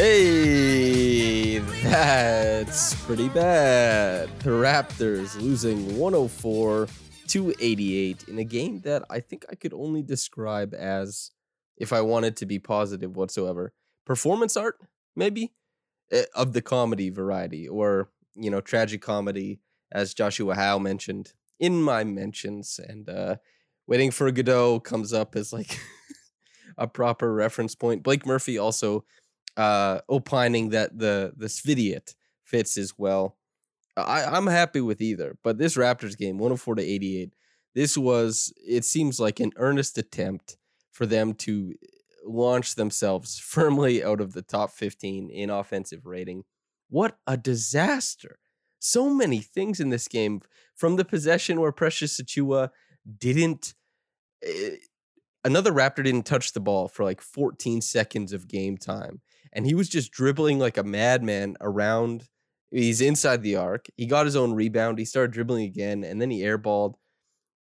Hey, that's pretty bad. The Raptors losing 104 to 88 in a game that I think I could only describe as, if I wanted to be positive whatsoever, performance art, maybe, eh, of the comedy variety, or, you know, tragic comedy, as Joshua Howe mentioned in my mentions. And uh, Waiting for Godot comes up as like a proper reference point. Blake Murphy also uh, opining that the the Svidiot fits as well. I, I'm happy with either, but this Raptors game, 104 to 88, this was it seems like an earnest attempt for them to launch themselves firmly out of the top 15 in offensive rating. What a disaster! So many things in this game, from the possession where Precious Achiuwa didn't. eh, another Raptor didn't touch the ball for like 14 seconds of game time and he was just dribbling like a madman around. He's inside the arc. He got his own rebound. He started dribbling again, and then he airballed.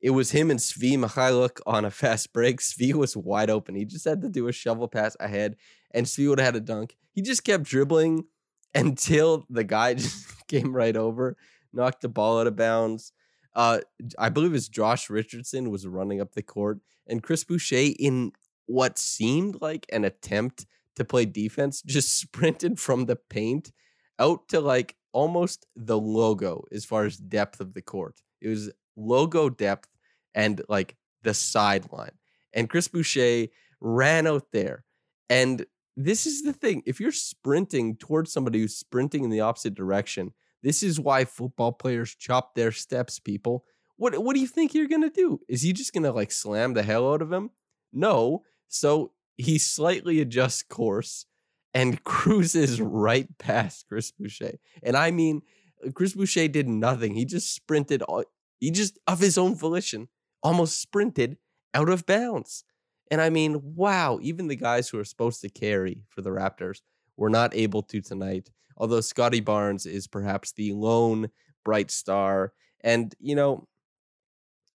It was him and Svi Mykhailiuk on a fast break. Svi was wide open. He just had to do a shovel pass ahead, and Svi would have had a dunk. He just kept dribbling until the guy just came right over, knocked the ball out of bounds. Uh, I believe it's Josh Richardson was running up the court, and Chris Boucher, in what seemed like an attempt to play defense just sprinted from the paint out to like almost the logo as far as depth of the court. It was logo depth and like the sideline. And Chris Boucher ran out there. And this is the thing if you're sprinting towards somebody who's sprinting in the opposite direction, this is why football players chop their steps, people. What, what do you think you're going to do? Is he just going to like slam the hell out of him? No. So he slightly adjusts course and cruises right past Chris Boucher. And I mean, uh, Chris Boucher did nothing. He just sprinted, all, he just, of his own volition, almost sprinted out of bounds. And I mean, wow, even the guys who are supposed to carry for the Raptors were not able to tonight. Although Scottie Barnes is perhaps the lone bright star. And, you know,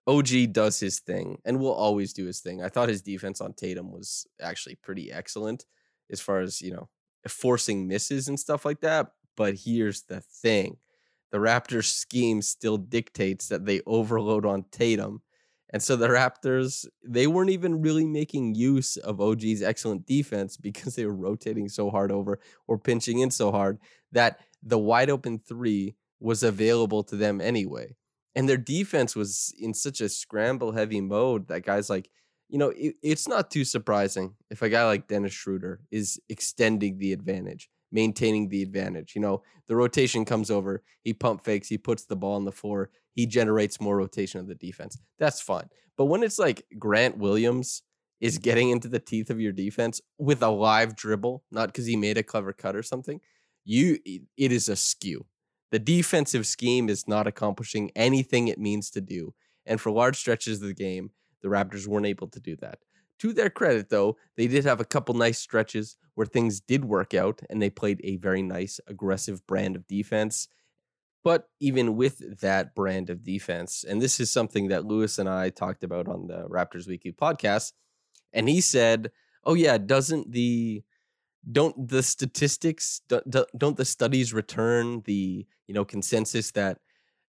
OG does his thing and will always do his thing. I thought his defense on Tatum was actually pretty excellent as far as, you know, forcing misses and stuff like that. But here's the thing the Raptors scheme still dictates that they overload on Tatum. And so the Raptors, they weren't even really making use of OG's excellent defense because they were rotating so hard over or pinching in so hard that the wide open three was available to them anyway and their defense was in such a scramble heavy mode that guys like you know it, it's not too surprising if a guy like dennis schroeder is extending the advantage maintaining the advantage you know the rotation comes over he pump fakes he puts the ball on the floor he generates more rotation of the defense. That's fine but when it's like grant williams is getting into the teeth of your defense with a live dribble not because he made a clever cut or something you it is a skew the defensive scheme is not accomplishing anything it means to do. And for large stretches of the game, the Raptors weren't able to do that. To their credit, though, they did have a couple nice stretches where things did work out and they played a very nice, aggressive brand of defense. But even with that brand of defense, and this is something that Lewis and I talked about on the Raptors Weekly podcast, and he said, Oh, yeah, doesn't the don't the statistics don't, the studies return the you know consensus that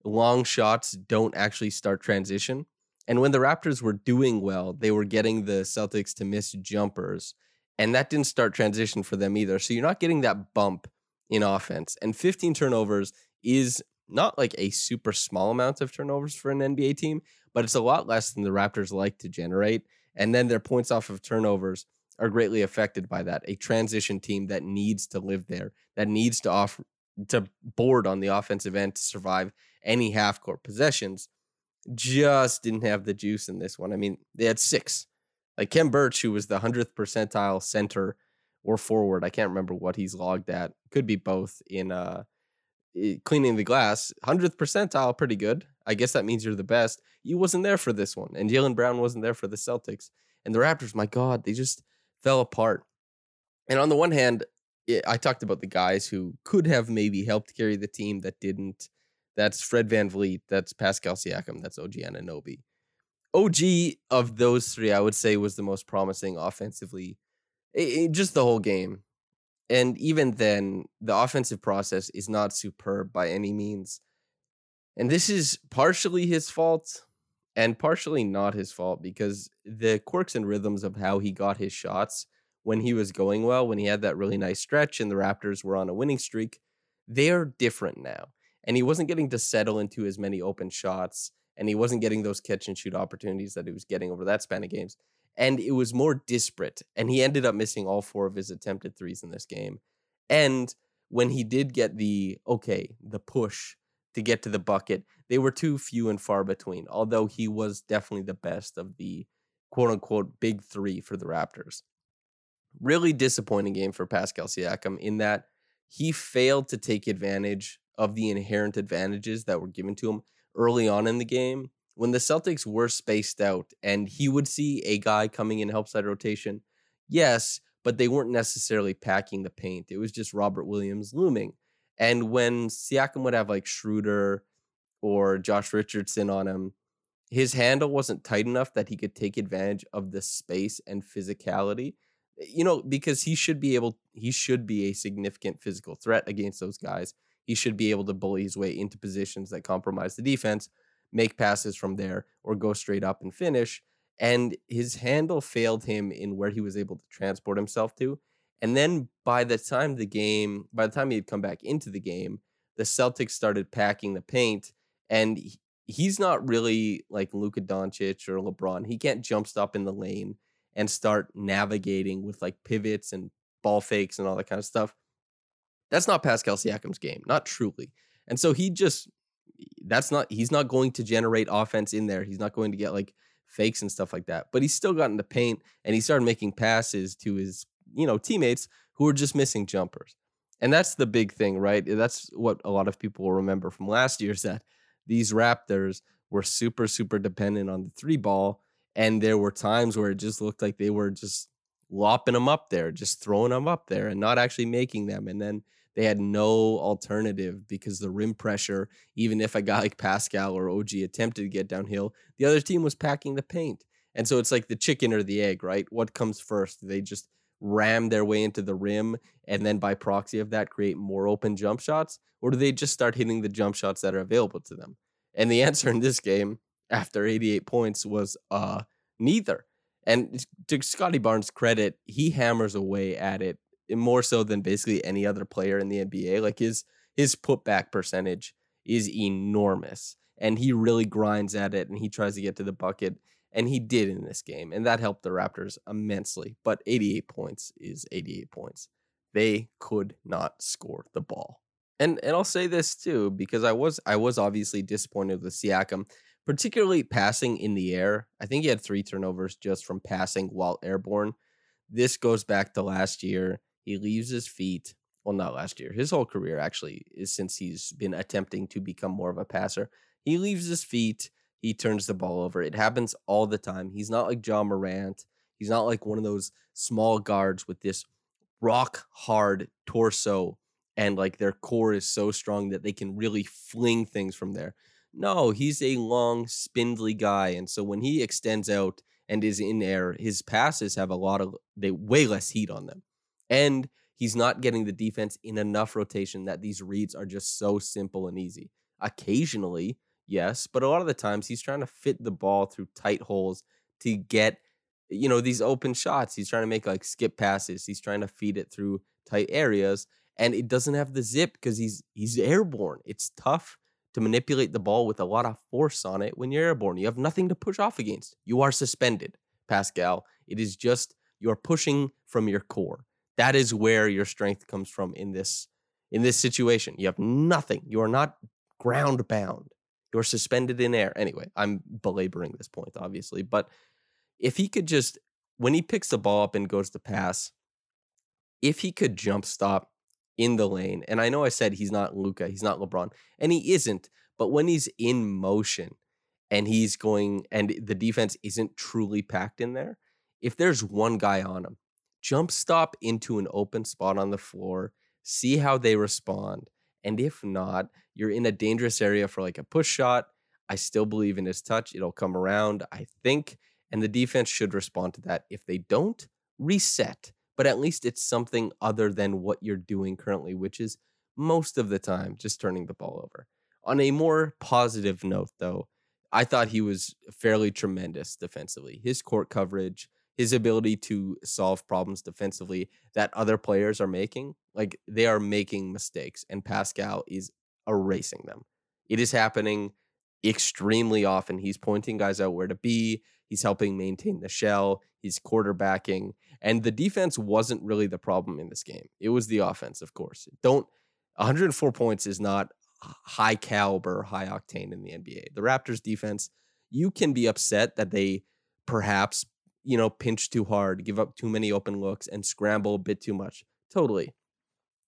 long shots don't actually start transition? And when the raptors were doing well they were getting the celtics to miss jumpers and that didn't start transition for them either. So you're not getting that bump in offense. And 15 turnovers is not like a super small amount of turnovers for an nba team but it's a lot less than the raptors like to generate. And then their points off of turnovers are greatly affected by that. A transition team that needs to live there, that needs to off to board on the offensive end to survive any half court possessions, just didn't have the juice in this one. I mean, they had six. Like Khem Birch, who was the hundredth percentile center or forward, I can't remember what he's logged at. Could be both in uh cleaning the glass. Hundredth percentile, pretty good. I guess that means you're the best. You wasn't there for this one, and Jaylen Brown wasn't there for the Celtics. And the Raptors, my God, they just fell apart. And on the one hand, i I talked about the guys who could have maybe helped carry the team that didn't. That's Fred VanVleet. That's Pascal Siakam. That's OG Anunoby. OG of those three, I would say, was the most promising offensively, i- i- just the whole game. And even then, the offensive process is not superb by any means. And this is partially his fault and partially not his fault because the quirks and rhythms of how he got his shots when he was going well, when he had that really nice stretch and the Raptors were on a winning streak, they're different now. And he wasn't getting to settle into as many open shots and he wasn't getting those catch and shoot opportunities that he was getting over that span of games. And it was more disparate. And he ended up missing all four of his attempted threes in this game. And when he did get the okay, the push to get to the bucket, they were too few and far between, although he was definitely the best of the quote unquote big three for the Raptors. Really disappointing game for Pascal Siakam in that he failed to take advantage of the inherent advantages that were given to him early on in the game when the Celtics were spaced out and he would see a guy coming in help side rotation. Yes, but they weren't necessarily packing the paint. It was just Robert Williams looming. And when Siakam would have like Schroeder or Josh Richardson on him, his handle wasn't tight enough that he could take advantage of the space and physicality. Eh, you know, because he should be able, he should be a significant physical threat against those guys. He should be able to bully his way into positions that compromise the defense, make passes from there, or go straight up and finish. And his handle failed him in where he was able to transport himself to. And then by the time the game, by the time he had come back into the game, the Celtics started packing the paint. And he's not really like Luka Doncic or LeBron. He can't jump stop in the lane and start navigating with like pivots and ball fakes and all that kind of stuff. That's not Pascal Siakam's game, not truly. And so he just that's not he's not going to generate offense in there. He's not going to get like fakes and stuff like that. But he still got in the paint and he started making passes to his, you know, teammates who were just missing jumpers. And that's the big thing, right? Eh, that's what a lot of people will remember from last year is that these Raptors were super, super dependent on the three ball. And there were times where it just looked like they were just lopping them up there, just throwing them up there and not actually making them. And then they had no alternative because the rim pressure, even if a guy like Pascal or OG attempted to get downhill, the other team was packing the paint. And so it's like the chicken or the egg, right? What comes first? They just ram their way into the rim and then by proxy of that create more open jump shots? Or do they just start hitting the jump shots that are available to them? And the answer in this game, after 88 points, was uh neither. And to Scottie Barnes' credit, he hammers away at it more so than basically any other player in the NBA. Like his his putback percentage is enormous, and he really grinds at it, and he tries to get to the bucket, and he did in this game, and that helped the Raptors immensely. But 88 points is 88 points. They could not score the ball. And and I'll say this too because I was I was obviously disappointed with Siakam, particularly passing in the air. I think he had three turnovers just from passing while airborne. This goes back to last year. He leaves his feet. Well, not last year. His whole career actually is since he's been attempting to become more of a passer. He leaves his feet. He turns the ball over. It happens all the time. He's not like Ja Morant. He's not like one of those small guards with this rock hard torso and like their core is so strong that they can really fling things from there. No, he's a long, spindly guy. And so when he extends out and is in air, his passes have a lot of they way less heat on them. And he's not getting the defense in enough rotation that these reads are just so simple and easy. Occasionally, yes, but a lot of the times he's trying to fit the ball through tight holes to get you know these open shots. He's trying to make like skip passes. He's trying to feed it through tight areas and it doesn't have the zip because he's he's airborne. It's tough to manipulate the ball with a lot of force on it when you're airborne. You have nothing to push off against. You are suspended, Pascal. It is just you're pushing from your core. That is where your strength comes from in this in this situation. You have nothing. You are not ground bound. You're suspended in air. Anyway, I'm belaboring this point, obviously. But if he could just, when he picks the ball up and goes to pass, if he could jump stop in the lane, and I know I said he's not Luka, he's not LeBron, and he isn't, but when he's in motion and he's going, and the defense isn't truly packed in there, if there's one guy on him, jump stop into an open spot on the floor, see how they respond. And if not, you're in a dangerous area for like a push shot. I still believe in his touch. It'll come around, I think. And the defense should respond to that. If they don't, reset. But at least it's something other than what you're doing currently, which is most of the time just turning the ball over. On a more positive note, though, I thought he was fairly tremendous defensively. His court coverage, his ability to solve problems defensively that other players are making, like they are making mistakes, and Pascal is erasing them. It is happening extremely often. He's pointing guys out where to be, he's helping maintain the shell, he's quarterbacking, and the defense wasn't really the problem in this game. It was the offense, of course. Don't 104 points is not high caliber, high octane in the NBA. The Raptors defense, you can be upset that they perhaps, you know, pinch too hard, give up too many open looks and scramble a bit too much. Totally.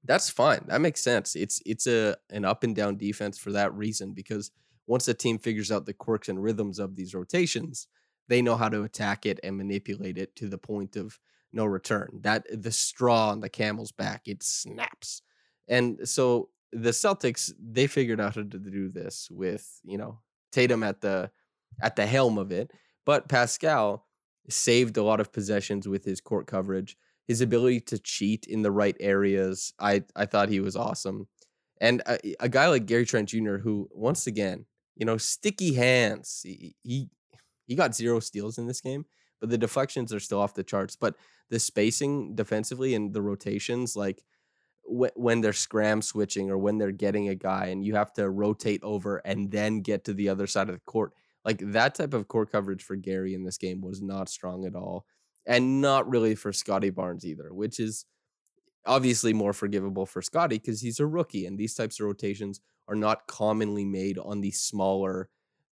That's fine. That makes sense. It's it's a an up and down defense for that reason because once a team figures out the quirks and rhythms of these rotations, they know how to attack it and manipulate it to the point of no return. That the straw on the camel's back, it snaps. And so the Celtics, they figured out how to do this with, you know, Tatum at the at the helm of it. But Pascal saved a lot of possessions with his court coverage, his ability to cheat in the right areas. I I thought he was awesome. And a, a guy like Gary Trent Jr., who once again, you know, sticky hands. He, he he got zero steals in this game, but the deflections are still off the charts. But the spacing defensively and the rotations, like wh- when they're scram switching or when they're getting a guy and you have to rotate over and then get to the other side of the court, like that type of court coverage for Gary in this game was not strong at all. And not really for Scottie Barnes either, which is obviously more forgivable for Scottie because he's a rookie and these types of rotations are not commonly made on the smaller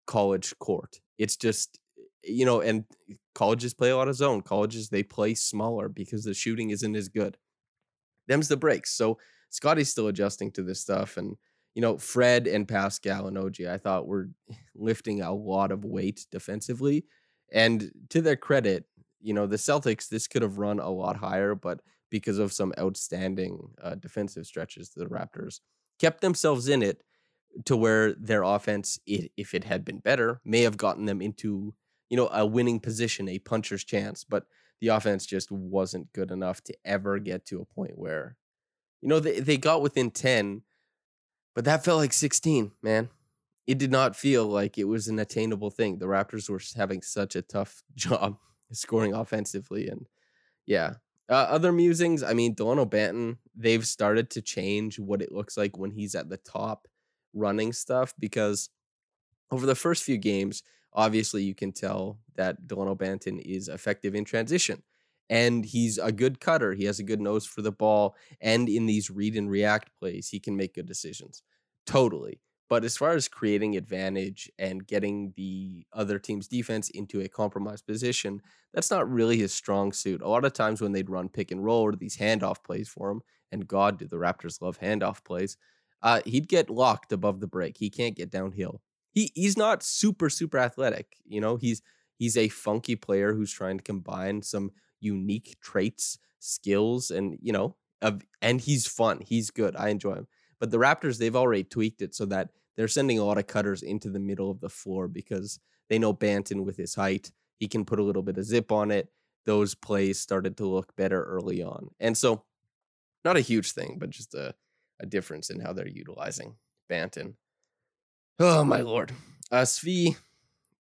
college court. It's just you know, and colleges play a lot of zone. Colleges they play smaller because the shooting isn't as good. Them's the breaks. So Scottie's still adjusting to this stuff, and you know, Fred and Pascal and OG, I thought were lifting a lot of weight defensively. And to their credit, you know, the Celtics, this could have run a lot higher, but because of some outstanding uh, defensive stretches, the Raptors kept themselves in it to where their offense, i- if it had been better, may have gotten them into, you know, a winning position, a puncher's chance. But the offense just wasn't good enough to ever get to a point where, you know, they, they got within 10, but that felt like 16, man. It did not feel like it was an attainable thing. The Raptors were having such a tough job scoring offensively. And yeah, uh, other musings, I mean, Delano Banton, they've started to change what it looks like when he's at the top running stuff because over the first few games, obviously you can tell that Delano Banton is effective in transition. And he's a good cutter. He has a good nose for the ball. And in these read and react plays, he can make good decisions. Totally. But as far as creating advantage and getting the other team's defense into a compromised position, that's not really his strong suit. A lot of times when they'd run pick and roll or these handoff plays for him, and God, do the Raptors love handoff plays, uh, he'd get locked above the break. He can't get downhill. He he's not super super athletic. You know, he's he's a funky player who's trying to combine some unique traits, skills, and you know, of and he's fun. He's good. I enjoy him. But the Raptors, they've already tweaked it so that they're sending a lot of cutters into the middle of the floor because they know Banton with his height, he can put a little bit of zip on it. Those plays started to look better early on. And so not a huge thing, but just a, a difference in how they're utilizing Banton. Oh my lord. Uh Svi,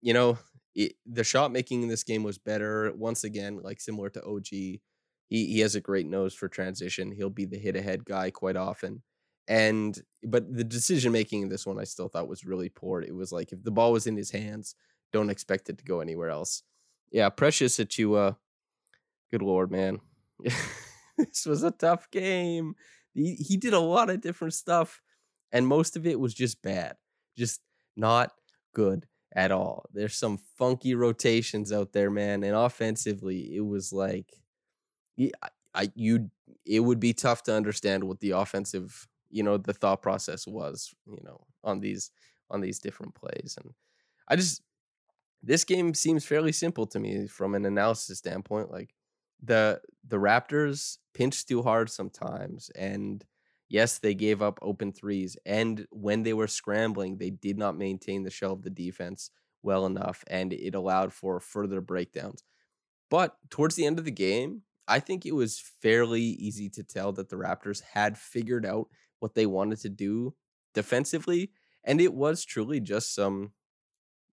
you know, it, the shot making in this game was better. Once again, like similar to OG, he he has a great nose for transition. He'll be the hit ahead guy quite often. And but the decision making in this one I still thought was really poor. It was like if the ball was in his hands, don't expect it to go anywhere else. Yeah, Precious Achiuwa. Good lord, man. this was a tough game. He he did a lot of different stuff, and most of it was just bad. Just not good at all. There's some funky rotations out there, man. And offensively, it was like I, I you it would be tough to understand what the offensive, you know, the thought process was, you know, on these on these different plays. And I just this game seems fairly simple to me from an analysis standpoint. Like the the Raptors pinched too hard sometimes, and yes, they gave up open threes. And when they were scrambling, they did not maintain the shell of the defense well enough, and it allowed for further breakdowns. But towards the end of the game, I think it was fairly easy to tell that the Raptors had figured out what they wanted to do defensively, and it was truly just some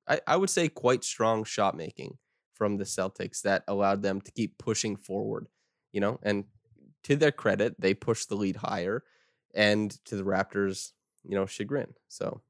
I, I would say quite strong shot making from the Celtics that allowed them to keep pushing forward, you know, and to their credit, they pushed the lead higher and to the Raptors, you know, chagrin. So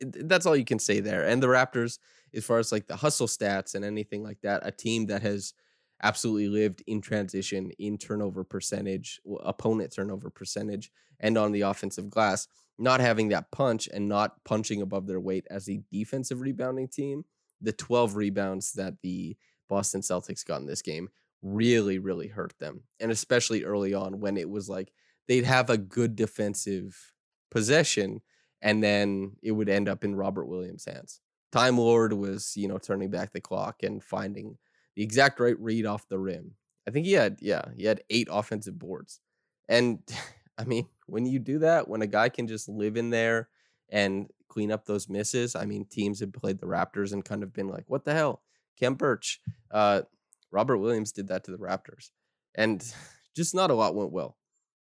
that's all you can say there. And the Raptors, as far as like the hustle stats and anything like that, a team that has absolutely lived in transition, in turnover percentage, opponent turnover percentage, and on the offensive glass, not having that punch and not punching above their weight as a defensive rebounding team. The 12 rebounds that the Boston Celtics got in this game really, really hurt them. And especially early on when it was like they'd have a good defensive possession and then it would end up in Robert Williams' hands. Time Lord was, you know, turning back the clock and finding the exact right read off the rim. I think he had, yeah, he had eight offensive boards. And I mean, when you do that, when a guy can just live in there and clean up those misses, I mean, teams have played the Raptors and kind of been like, what the hell? Khem Birch. Uh, Robert Williams did that to the Raptors. And just not a lot went well.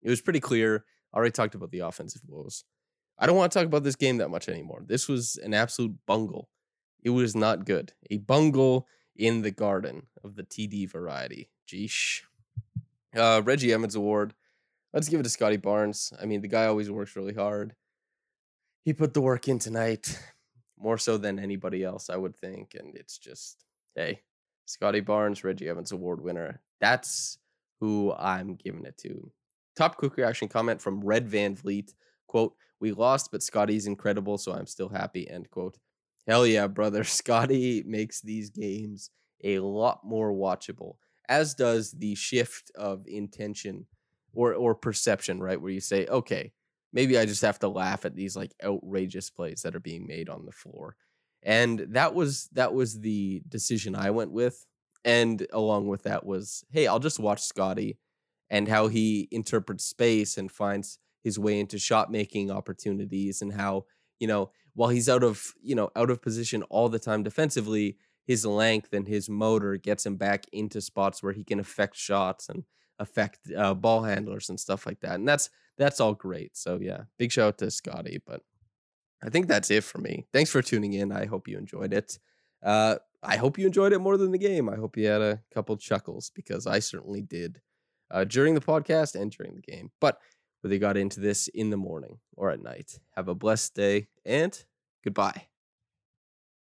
It was pretty clear. I already talked about the offensive woes. I don't want to talk about this game that much anymore. This was an absolute bungle. It was not good. A bungle in the garden of the TD variety. Geesh. Uh, Reggie Evans Award. Let's give it to Scottie Barnes. I mean, the guy always works really hard. He put the work in tonight, more so than anybody else, I would think. And it's just, hey, Scottie Barnes, Reggie Evans Award winner. That's who I'm giving it to. Top quick reaction comment from Red VanVleet. Quote, we lost, but Scottie's incredible, so I'm still happy. End quote. Hell yeah, brother. Scottie makes these games a lot more watchable, as does the shift of intention or or perception, right? Where you say, okay, maybe I just have to laugh at these like outrageous plays that are being made on the floor. And that was that was the decision I went with. And along with that was, hey, I'll just watch Scottie and how he interprets space and finds his way into shot making opportunities and how, you know, while he's out of, you know, out of position all the time defensively, his length and his motor gets him back into spots where he can affect shots and affect uh, ball handlers and stuff like that. And that's that's all great. So yeah, big shout out to Scottie. But I think that's it for me. Thanks for tuning in. I hope you enjoyed it. Uh, I hope you enjoyed it more than the game. I hope you had a couple chuckles because I certainly did uh, during the podcast and during the game. But whether you got into this in the morning or at night, have a blessed day and goodbye.